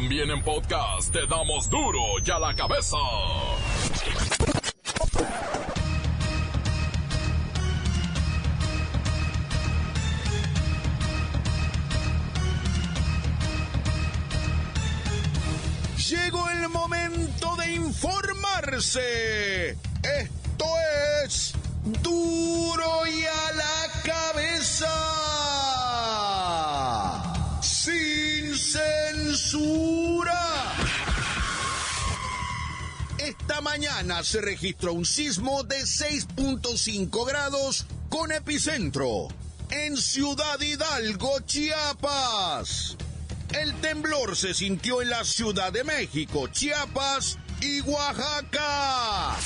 También en podcast te damos duro y a la cabeza. Llegó el momento de informarse. Esto es duro y a la cabeza. Esta mañana se registró un sismo de 6.5 grados con epicentro en Ciudad Hidalgo, Chiapas. El temblor se sintió en la Ciudad de México, Chiapas y Oaxaca.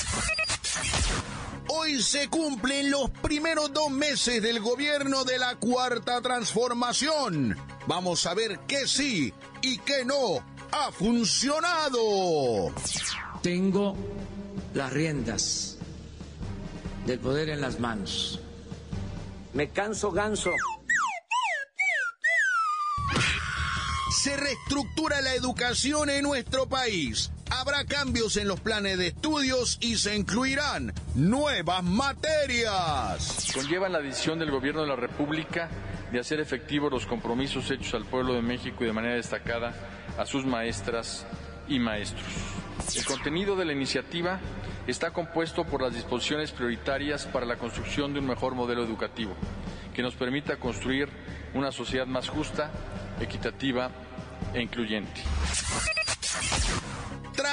Hoy se cumplen los primeros dos meses del gobierno de la Cuarta Transformación. Vamos a ver qué sí y qué no ha funcionado. Tengo las riendas del poder en las manos. Me canso ganso. Se reestructura la educación en nuestro país. Habrá cambios en los planes de estudios y se incluirán nuevas materias. Conllevan la decisión del Gobierno de la República de hacer efectivos los compromisos hechos al pueblo de México y de manera destacada a sus maestras y maestros. El contenido de la iniciativa está compuesto por las disposiciones prioritarias para la construcción de un mejor modelo educativo que nos permita construir una sociedad más justa, equitativa e incluyente.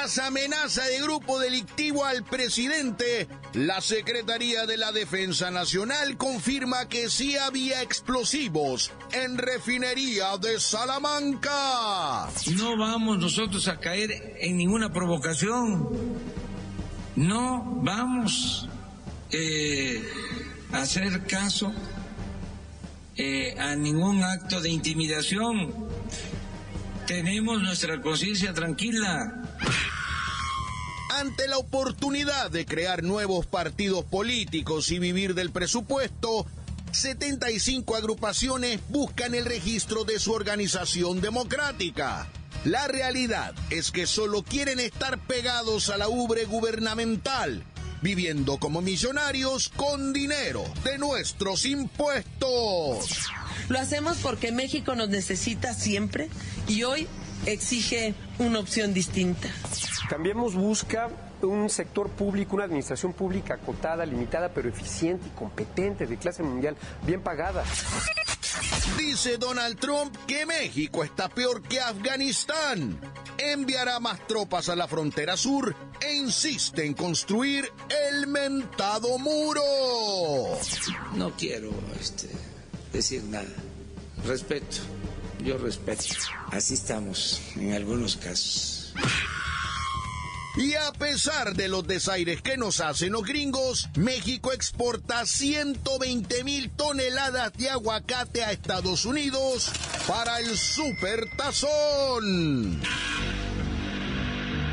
Tras amenaza de grupo delictivo al presidente, la Secretaría de la Defensa Nacional confirma que sí había explosivos en refinería de Salamanca. No vamos nosotros a caer en ninguna provocación. No vamos eh, a hacer caso eh, a ningún acto de intimidación. Tenemos nuestra conciencia tranquila. Ante la oportunidad de crear nuevos partidos políticos y vivir del presupuesto, 75 agrupaciones buscan el registro de su organización democrática. La realidad es que solo quieren estar pegados a la ubre gubernamental, viviendo como millonarios con dinero de nuestros impuestos. Lo hacemos porque México nos necesita siempre y hoy exige una opción distinta. Cambiemos busca un sector público, una administración pública acotada, limitada, pero eficiente y competente, de clase mundial, bien pagada. Dice Donald Trump que México está peor que Afganistán. Enviará más tropas a la frontera sur e insiste en construir el mentado muro. No quiero este, decir nada. Respeto. Yo respeto. Así estamos en algunos casos. Y a pesar de los desaires que nos hacen los gringos, México exporta 120 mil toneladas de aguacate a Estados Unidos para el supertazón.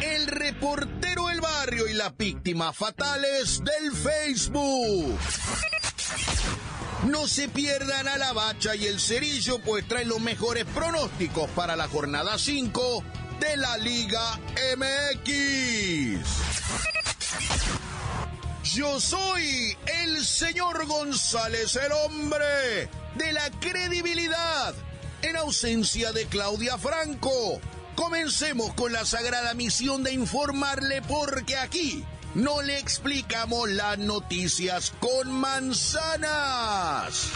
El reportero del barrio y las víctimas fatales del Facebook. No se pierdan a la bacha y el cerillo, pues traen los mejores pronósticos para la jornada 5 de la Liga MX. Yo soy el señor González, el hombre de la credibilidad, en ausencia de Claudia Franco. Comencemos con la sagrada misión de informarle porque aquí no le explicamos las noticias con manzanas.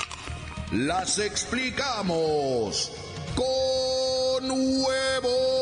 Las explicamos con huevo.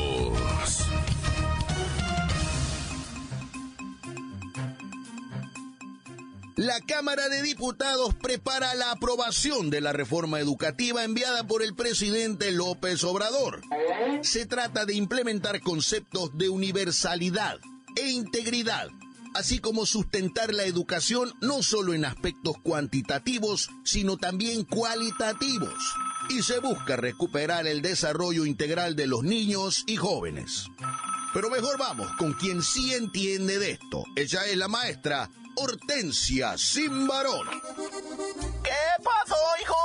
La Cámara de Diputados prepara la aprobación de la reforma educativa enviada por el presidente López Obrador. Se trata de implementar conceptos de universalidad e integridad, así como sustentar la educación no solo en aspectos cuantitativos, sino también cualitativos. Y se busca recuperar el desarrollo integral de los niños y jóvenes. Pero mejor vamos con quien sí entiende de esto. Ella es la maestra Hortensia Simbarón. ¿Qué pasó, hijo?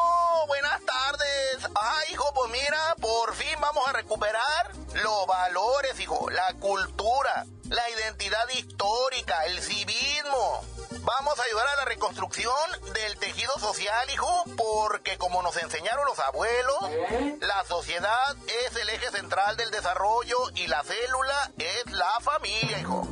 Buenas tardes. Ah, hijo, pues mira, por fin vamos a recuperar los valores, hijo, la cultura, la identidad histórica, el civismo. Vamos a ayudar a la reconstrucción del tejido social, hijo, porque como nos enseñaron los abuelos, la sociedad es el eje central del desarrollo y la célula es la familia, hijo.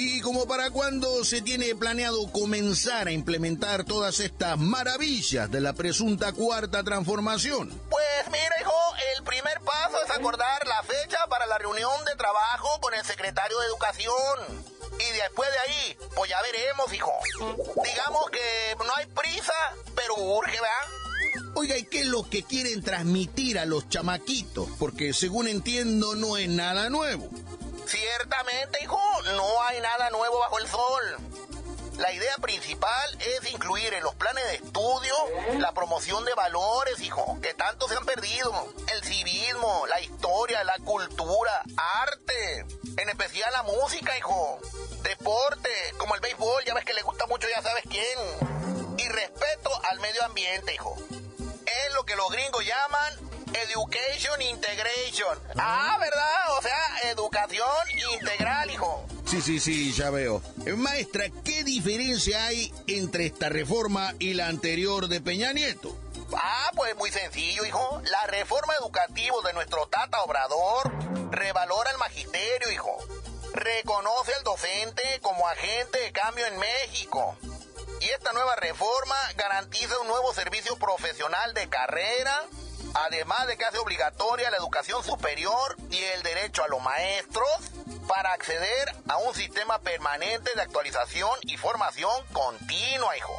¿Y como para cuándo se tiene planeado comenzar a implementar todas estas maravillas de la presunta cuarta transformación? Pues mira, hijo, el primer paso es acordar la fecha para la reunión de trabajo con el secretario de Educación. Y después de ahí, pues ya veremos, hijo. Digamos que no hay prisa, pero urge, ¿verdad? Oiga, ¿y qué es lo que quieren transmitir a los chamaquitos? Porque según entiendo no es nada nuevo. Ciertamente, hijo, no hay nada nuevo bajo el sol. La idea principal es incluir en los planes de estudio la promoción de valores, hijo, que tanto se han perdido. El civismo, la historia, la cultura, arte, en especial la música, hijo. Deporte, como el béisbol, ya ves que le gusta mucho, ya sabes quién. Y respeto al medio ambiente, hijo. Es lo que los gringos llaman Education Integration. Ah, ¿verdad? O sea, educación integral, hijo. Sí, sí, sí, ya veo. Eh, Maestra, ¿qué diferencia hay entre esta reforma y la anterior de Peña Nieto? Ah, pues muy sencillo, hijo. La reforma educativa de nuestro Tata Obrador revalora el magisterio, hijo. Reconoce al docente como agente de cambio en México. Y esta nueva reforma garantiza un nuevo servicio profesional de carrera, además de que hace obligatoria la educación superior y el derecho a los maestros para acceder a un sistema permanente de actualización y formación continua, hijo.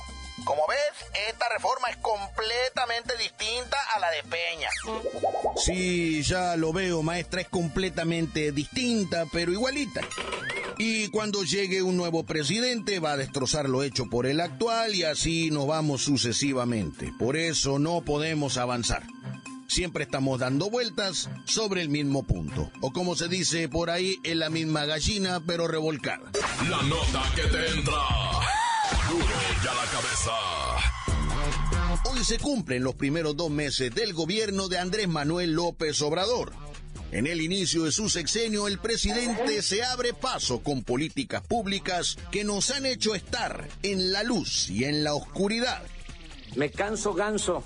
Como ves, esta reforma es completamente distinta a la de Peña. Sí, ya lo veo, maestra, es completamente distinta, pero igualita. Y cuando llegue un nuevo presidente va a destrozar lo hecho por el actual y así nos vamos sucesivamente. Por eso no podemos avanzar. Siempre estamos dando vueltas sobre el mismo punto. O como se dice por ahí, es la misma gallina pero revolcada. La nota que te entra. Duro ya la cabeza. Hoy se cumplen los primeros dos meses del gobierno de Andrés Manuel López Obrador. En el inicio de su sexenio, el presidente se abre paso con políticas públicas que nos han hecho estar en la luz y en la oscuridad. Me canso ganso.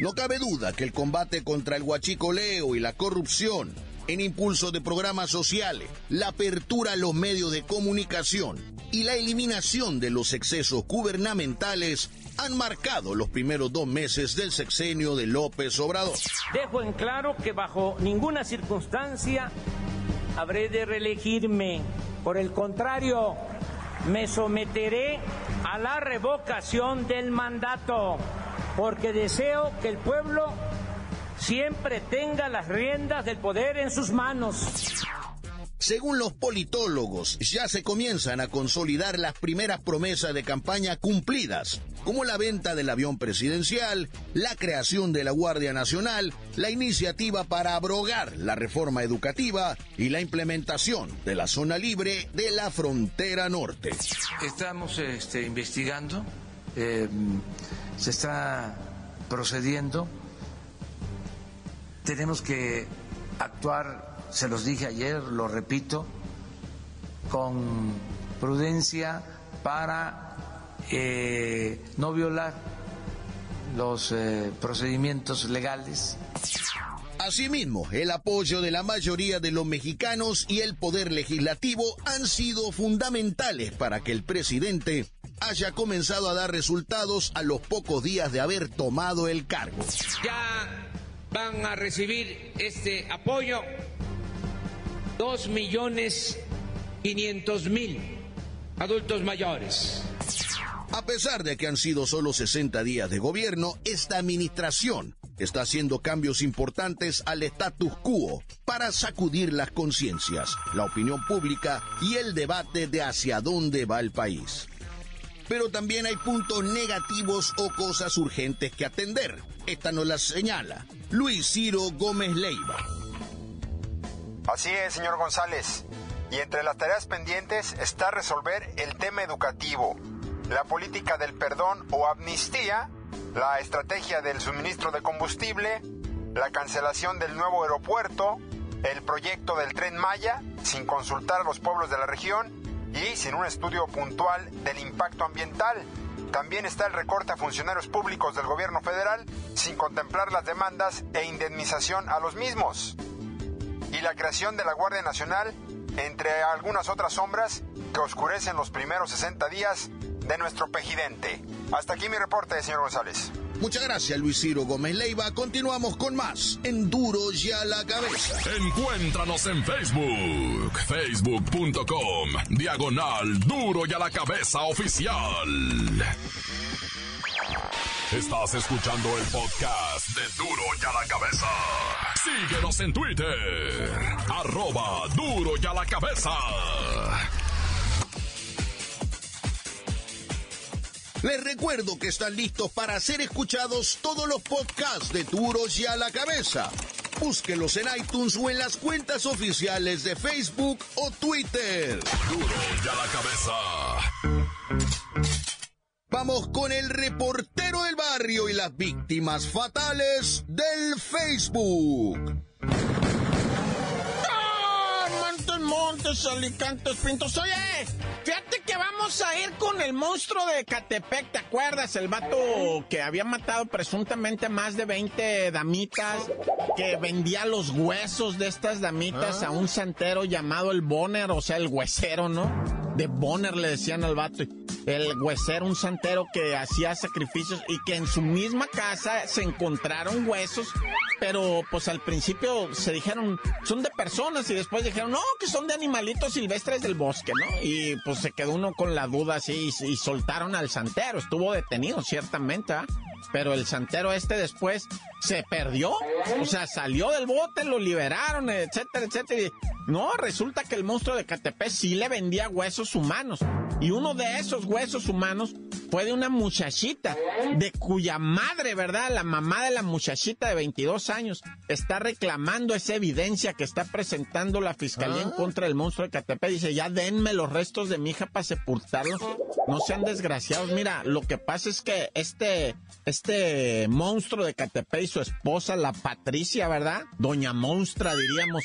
No cabe duda que el combate contra el huachicoleo y la corrupción, en impulso de programas sociales, la apertura a los medios de comunicación y la eliminación de los excesos gubernamentales han marcado los primeros dos meses del sexenio de López Obrador. Dejo en claro que bajo ninguna circunstancia habré de reelegirme. Por el contrario, me someteré a la revocación del mandato, porque deseo que el pueblo siempre tenga las riendas del poder en sus manos. Según los politólogos, ya se comienzan a consolidar las primeras promesas de campaña cumplidas, como la venta del avión presidencial, la creación de la Guardia Nacional, la iniciativa para abrogar la reforma educativa y la implementación de la zona libre de la frontera norte. Estamos este, investigando, eh, se está procediendo, tenemos que actuar se los dije ayer, lo repito, con prudencia para eh, no violar los eh, procedimientos legales. Asimismo, el apoyo de la mayoría de los mexicanos y el poder legislativo han sido fundamentales para que el presidente haya comenzado a dar resultados a los pocos días de haber tomado el cargo. Ya van a recibir este apoyo dos millones quinientos mil adultos mayores. A pesar de que han sido solo 60 días de gobierno, esta administración está haciendo cambios importantes al status quo para sacudir las conciencias, la opinión pública y el debate de hacia dónde va el país. Pero también hay puntos negativos o cosas urgentes que atender. Esta nos la señala Luis Ciro Gómez Leiva. Así es, señor González. Y entre las tareas pendientes está resolver el tema educativo la política del perdón o amnistía, la estrategia del suministro de combustible, la cancelación del nuevo aeropuerto, el proyecto del tren Maya, sin consultar a los pueblos de la región y sin un estudio puntual del impacto ambiental. También está el recorte a funcionarios públicos del gobierno federal sin contemplar las demandas e indemnización a los mismos. Y la creación de la Guardia Nacional, entre algunas otras sombras que oscurecen los primeros 60 días de nuestro pejidente. Hasta aquí mi reporte, señor González. Muchas gracias, Luis Ciro Gómez Leiva. Continuamos con más en Duro y a la Cabeza. Encuéntranos en Facebook, facebook.com, diagonal Duro y a la Cabeza Oficial. Estás escuchando el podcast de Duro y a la Cabeza. Síguenos en Twitter, arroba Duro y a la Cabeza. Les recuerdo que están listos para ser escuchados todos los podcasts de Duros y a la Cabeza. Búsquenlos en iTunes o en las cuentas oficiales de Facebook o Twitter. Duro y a la Cabeza. Vamos con el reportero del barrio y las víctimas fatales del Facebook. Montes, Alicantes, Pintos. Oye, fíjate que vamos a ir con el monstruo de Catepec, ¿te acuerdas? El vato que había matado presuntamente más de 20 damitas, que vendía los huesos de estas damitas a un santero llamado el Bonner, o sea, el huesero, ¿no? De Bonner le decían al vato. El huesero, un santero que hacía sacrificios y que en su misma casa se encontraron huesos, pero pues al principio se dijeron, son de personas y después dijeron, no, que son de animalitos silvestres del bosque, ¿no? Y pues se quedó uno con la duda así y, soltaron al santero, estuvo detenido ciertamente, ¿ah? Pero el santero este después se perdió, o sea, salió del bote, lo liberaron, etcétera, etcétera. Y no, resulta que el monstruo de Catepec sí le vendía huesos humanos. Y uno de esos huesos humanos fue de una muchachita, de cuya madre, ¿verdad? La mamá de la muchachita de 22 años está reclamando esa evidencia que está presentando la fiscalía en ah. contra del monstruo de Catepec. Dice, ya denme los restos de mi hija para sepultarlos. No sean desgraciados. Mira, lo que pasa es que este, este monstruo de Catepec y su esposa, la Patricia, ¿verdad? Doña Monstra, diríamos.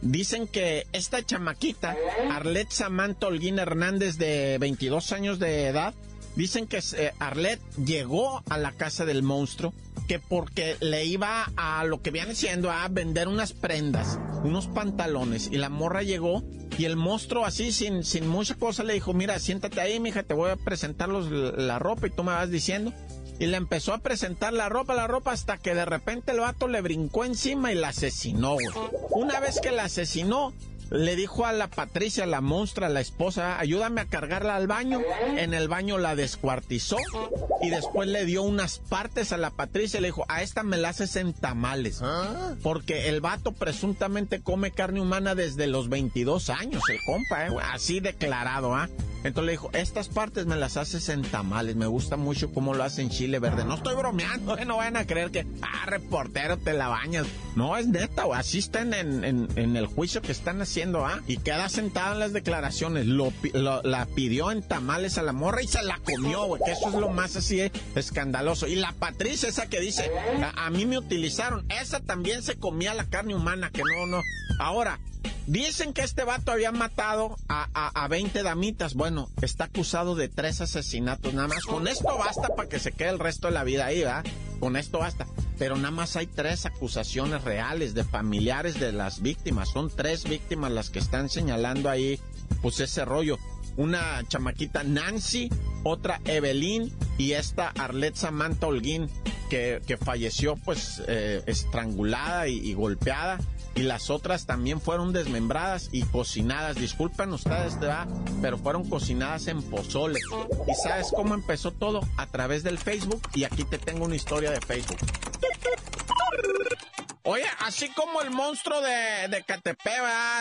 Dicen que esta chamaquita, Arlet Samantha Holguín Hernández, de 22 años de edad, Dicen que eh, Arlet llegó a la casa del monstruo que porque le iba a lo que viene siendo a vender unas prendas, unos pantalones y la morra llegó y el monstruo así sin, sin mucha cosa le dijo, mira, siéntate ahí, mija, te voy a presentar la ropa y tú me vas diciendo. Y le empezó a presentar la ropa, la ropa, hasta que de repente el vato le brincó encima y la asesinó, Una vez que la asesinó, le dijo a la Patricia, la monstrua, la esposa, ayúdame a cargarla al baño. En el baño la descuartizó y después le dio unas partes a la Patricia y le dijo, a esta me la haces en tamales. ¿Ah? Porque el vato presuntamente come carne humana desde los 22 años, el compa, ¿eh? así declarado, ¿ah? Entonces le dijo, estas partes me las haces en tamales, me gusta mucho cómo lo hacen chile verde. No estoy bromeando, ¿eh? no vayan a creer que, ah, reportero, te la bañas. No, es neta, o así están en, el juicio que están haciendo, ¿ah? Y queda sentado en las declaraciones, lo, la pidió en tamales a la morra y se la comió, güey, que eso es lo más así eh, escandaloso. Y la Patricia, esa que dice, a mí me utilizaron, esa también se comía la carne humana, que no, no. Ahora, Dicen que este vato había matado a, a, 20 damitas. Bueno, está acusado de tres asesinatos nada más. Con esto basta para que se quede el resto de la vida ahí, ¿verdad? Con esto basta. Pero nada más hay tres acusaciones reales de familiares de las víctimas. Son tres víctimas las que están señalando ahí, pues ese rollo. Una chamaquita Nancy, otra Evelyn y esta Arlet Samantha Holguín, que, falleció pues eh, estrangulada y golpeada y las otras también fueron desmembradas y cocinadas. Disculpen ustedes, ¿verdad? Pero fueron cocinadas en pozole. ¿Y sabes cómo empezó todo? A través del Facebook y aquí te tengo una historia de Facebook. Oye, así como el monstruo de, de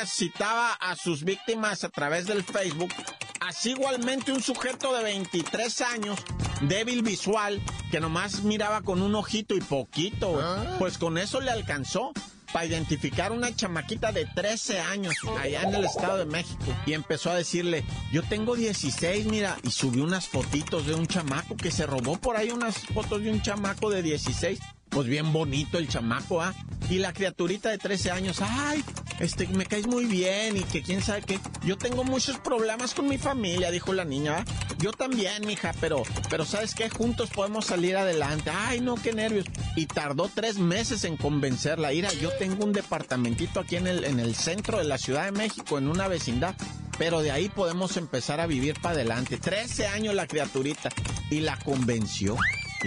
citaba a sus víctimas a través del Facebook, así igualmente un sujeto de 23 años, débil visual, que nomás miraba con un ojito y poquito, ah. pues con eso le alcanzó para identificar una chamaquita de 13 años allá en el Estado de México. Y empezó a decirle, yo tengo 16, mira, y subió unas fotitos de un chamaco que se robó por ahí unas fotos de un chamaco de 16 pues bien bonito el chamaco, ¿ah? Y la criaturita de 13 años, ay, este, me caes muy bien y que quién sabe qué. Yo tengo muchos problemas con mi familia, dijo la niña. ¿ah? Yo también, mija, pero, pero ¿sabes qué? Juntos podemos salir adelante. Ay, no, qué nervios. Y tardó tres meses en convencerla. Mira, yo tengo un departamentito aquí en el, en el centro de la Ciudad de México, en una vecindad. Pero de ahí podemos empezar a vivir para adelante. 13 años la criaturita. Y la convenció.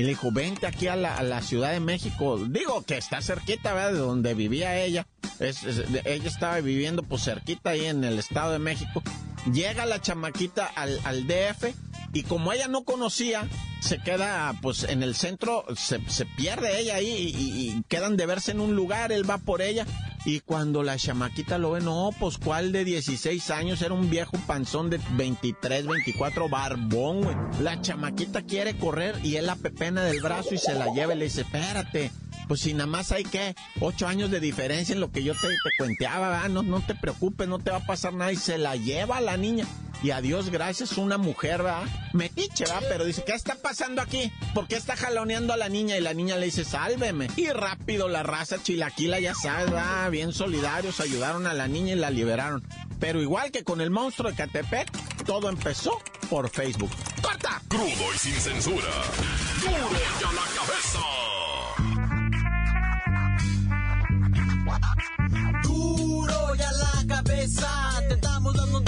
Y le dijo, vente aquí a la, Ciudad de México. Digo que está cerquita, ¿verdad? De donde vivía ella. ella estaba viviendo pues cerquita ahí en el Estado de México. Llega la chamaquita al, DF y como ella no conocía, se queda pues en el centro, se, se pierde ella ahí y, quedan de verse en un lugar, él va por ella. Y cuando la chamaquita lo ve, no, pues cuál de 16 años, era un viejo panzón de 23, 24, barbón, güey. La chamaquita quiere correr y él la pepena del brazo y se la lleva y le dice, espérate, pues si nada más hay que ocho años de diferencia en lo que yo te, te cuenteaba, no, no te preocupes, no te va a pasar nada y se la lleva la niña. Y a Dios gracias, una mujer, va Metiche, va, pero dice, ¿qué está pasando aquí? ¿Por qué está jaloneando a la niña? Y la niña le dice, sálveme. Y rápido la raza chilaquila, ya sabes, va, bien solidarios, ayudaron a la niña y la liberaron. Pero igual que con el monstruo de Catepec, todo empezó por Facebook. ¡Corta! Crudo y sin censura. ¡Duro y a la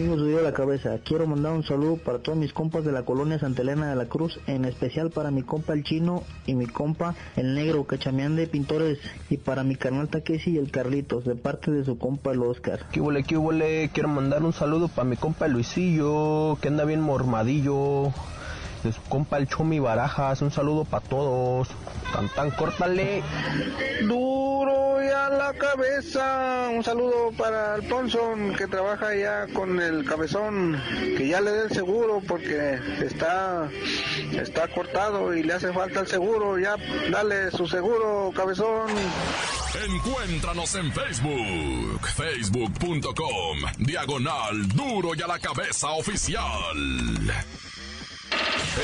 Amigos de la cabeza? Quiero mandar un saludo para todos mis compas de la colonia Santa Elena de la Cruz, en especial para mi compa el chino y mi compa el negro cachameán de pintores y para mi carnal Takeshi y el Carlitos de parte de su compa el Oscar. ¿Qué huele, qué huele? Quiero mandar un saludo para mi compa Luisillo, que anda bien mormadillo. De su compa el Chomi Barajas, un saludo para todos. Tan tan, córtale. Duro y a la cabeza. Un saludo para Alfonso que trabaja allá con el cabezón. Que ya le dé el seguro porque está, está cortado y le hace falta el seguro. Ya dale su seguro, cabezón. Encuéntranos en Facebook, facebook.com, diagonal duro y a la cabeza oficial.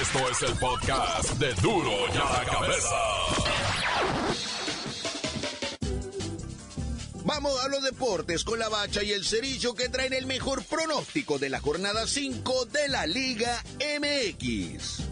Esto es el podcast de Duro y a la Cabeza. Vamos a los deportes con la bacha y el cerillo que traen el mejor pronóstico de la jornada 5 de la Liga MX.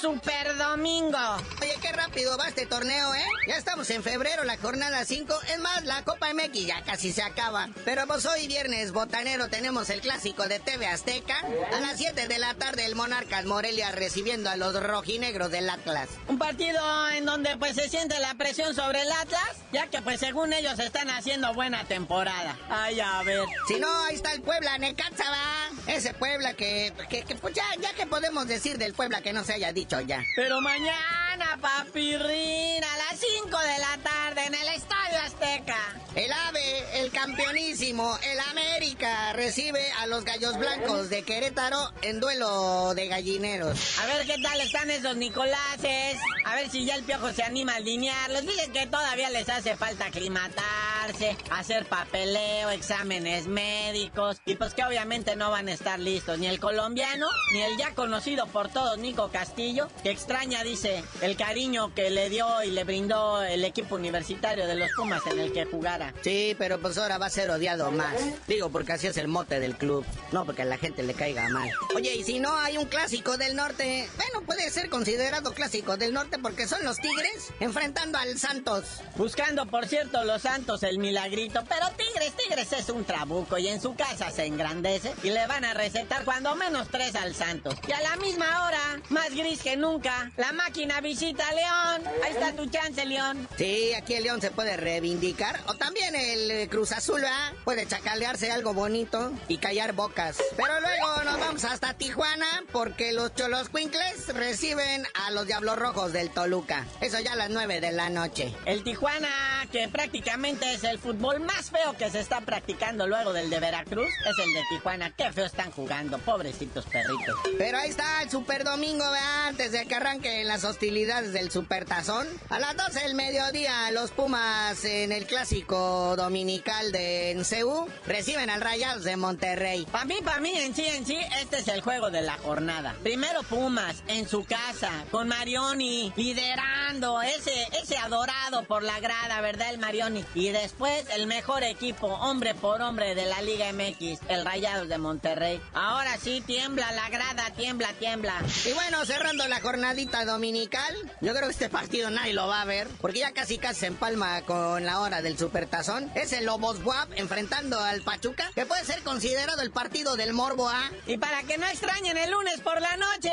Super Domingo. Oye, qué rápido va este torneo, ¿eh? Ya estamos en febrero, la jornada 5. Es más, la Copa MX ya casi se acaba. Pero pues hoy viernes botanero tenemos el clásico de TV Azteca. A las 7 de la tarde el Monarcas Morelia recibiendo a los rojinegros del Atlas. Un partido en donde pues se siente la presión sobre el Atlas, ya que pues según ellos están haciendo buena temporada. Ay, a ver. Si no, ahí está el Puebla, Necaxa va. Ese Puebla que, que, que pues ya, ya que podemos decir del Puebla que no se haya dicho Pero mañana, papirrín, a las 5 de la tarde en el Estadio Azteca. El sabe, el campeonísimo, el América, recibe a los Gallos Blancos de Querétaro en duelo de gallineros. A ver qué tal están esos Nicolases. A ver si ya el piojo se anima a alinearlos. Dicen que todavía les hace falta aclimatarse, hacer papeleo, exámenes médicos. Y pues que obviamente no van a estar listos. Ni el colombiano, ni el ya conocido por todos Nico Castillo, que extraña, dice, el cariño que le dio y le brindó el equipo universitario de los Pumas en el que jugara. Sí, pero pues ahora va a ser odiado más. Digo, porque así es el mote del club. No porque a la gente le caiga mal. Oye, y si no hay un clásico del norte, bueno, puede ser considerado clásico del norte porque son los Tigres enfrentando al Santos. Buscando, por cierto, los Santos el milagrito, pero Tigres, Tigres es un trabuco y en su casa se engrandece y le van a recetar cuando menos tres al Santos. Y a la misma hora, más gris que nunca, la máquina visita a León. Ahí está tu chance, León. Sí, aquí el León se puede reivindicar. O también el eh, Cruz Azul, ¿verdad? Puede chacalearse algo bonito y callar bocas. Pero luego nos vamos hasta Tijuana porque los Cholos Quincles reciben a los Diablos Rojos del Toluca. Eso ya a las 9 de la noche. El Tijuana, que prácticamente es el fútbol más feo que se está practicando luego del de Veracruz, es el de Tijuana. Qué feo están jugando, pobrecitos perritos. Pero ahí está el Super Domingo, ¿verdad? Antes de que arranquen las hostilidades del Super Tazón. A las 12 del mediodía, los Pumas en el clásico dominical de Nceu reciben al Rayados de Monterrey. Para mí, para mí, en sí, en sí, este es el juego de la jornada. Primero Pumas, en su casa, con Marioni, liderando, ese, ese adorado por la grada, ¿verdad? El Marioni. Y después el mejor equipo, hombre por hombre de la Liga MX, el Rayados de Monterrey. Ahora sí, tiembla la grada, tiembla, tiembla. Y bueno, cerrando la jornadita dominical, yo creo que este partido nadie lo va a ver, porque ya casi casi se empalma con la hora del Supertazón. Es el Lobos Buap enfrentando al Pachuca, que puede ser considerado el partido del Morbo A. Y para que no extrañen el lunes por la noche,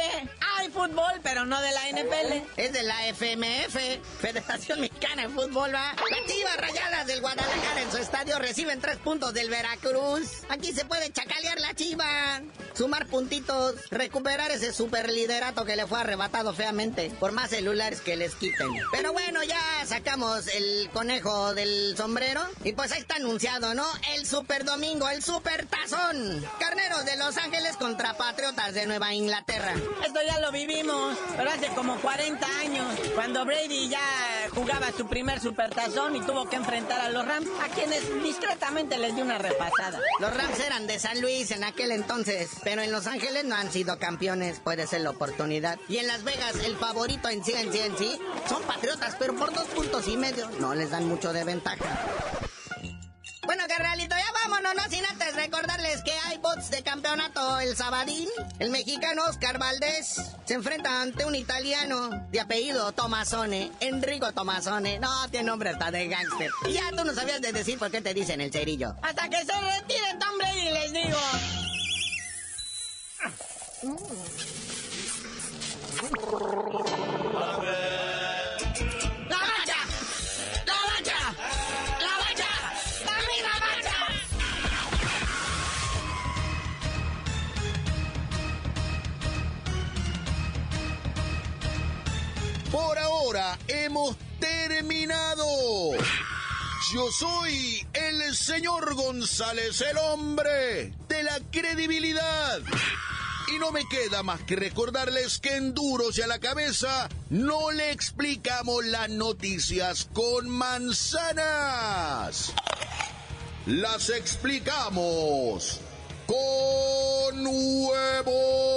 hay fútbol, pero no de la NPL. Es de la FMF, Federación Mexicana de Fútbol, ¿va? Las Chivas Rayadas del Guadalajara en su estadio reciben tres puntos del Veracruz. Aquí se puede chacalear la Chiva, sumar puntitos, recuperar ese superliderato que le fue arrebatado feamente por más celulares que les quiten. Pero bueno, ya sacamos el conejo del sombrero y pues ahí está anunciado, ¿no? El Super Domingo, el Super Tazón. Carneros de Los Ángeles contra Patriotas de Nueva Inglaterra. Esto ya lo vivimos, pero hace como 40 años, cuando Brady ya jugaba su primer supertazón y tuvo que enfrentar a los Rams, a quienes discretamente les dio una repasada. Los Rams eran de San Luis en aquel entonces, pero en Los Ángeles no han sido campeones, puede ser la oportunidad. Y en Las Vegas, el favorito en sí, en sí, en sí, son Patriotas, pero por dos puntos y medio no les dan mucho de ventaja. Bueno, carnalito, ya vámonos, no sin antes recordarles que hay bots de campeonato el sabadín. El mexicano Oscar Valdés se enfrenta ante un italiano de apellido Tomasone, Enrico Tomasone. No, tiene nombre hasta de gángster. Y ya tú no sabías de decir por qué te dicen el cerillo. Hasta que se retire Tom Brady, les digo. ¡La Hemos terminado. Yo soy el señor González, el hombre de la credibilidad. Y no me queda más que recordarles que en Duros y a la cabeza no le explicamos las noticias con manzanas. Las explicamos con huevo.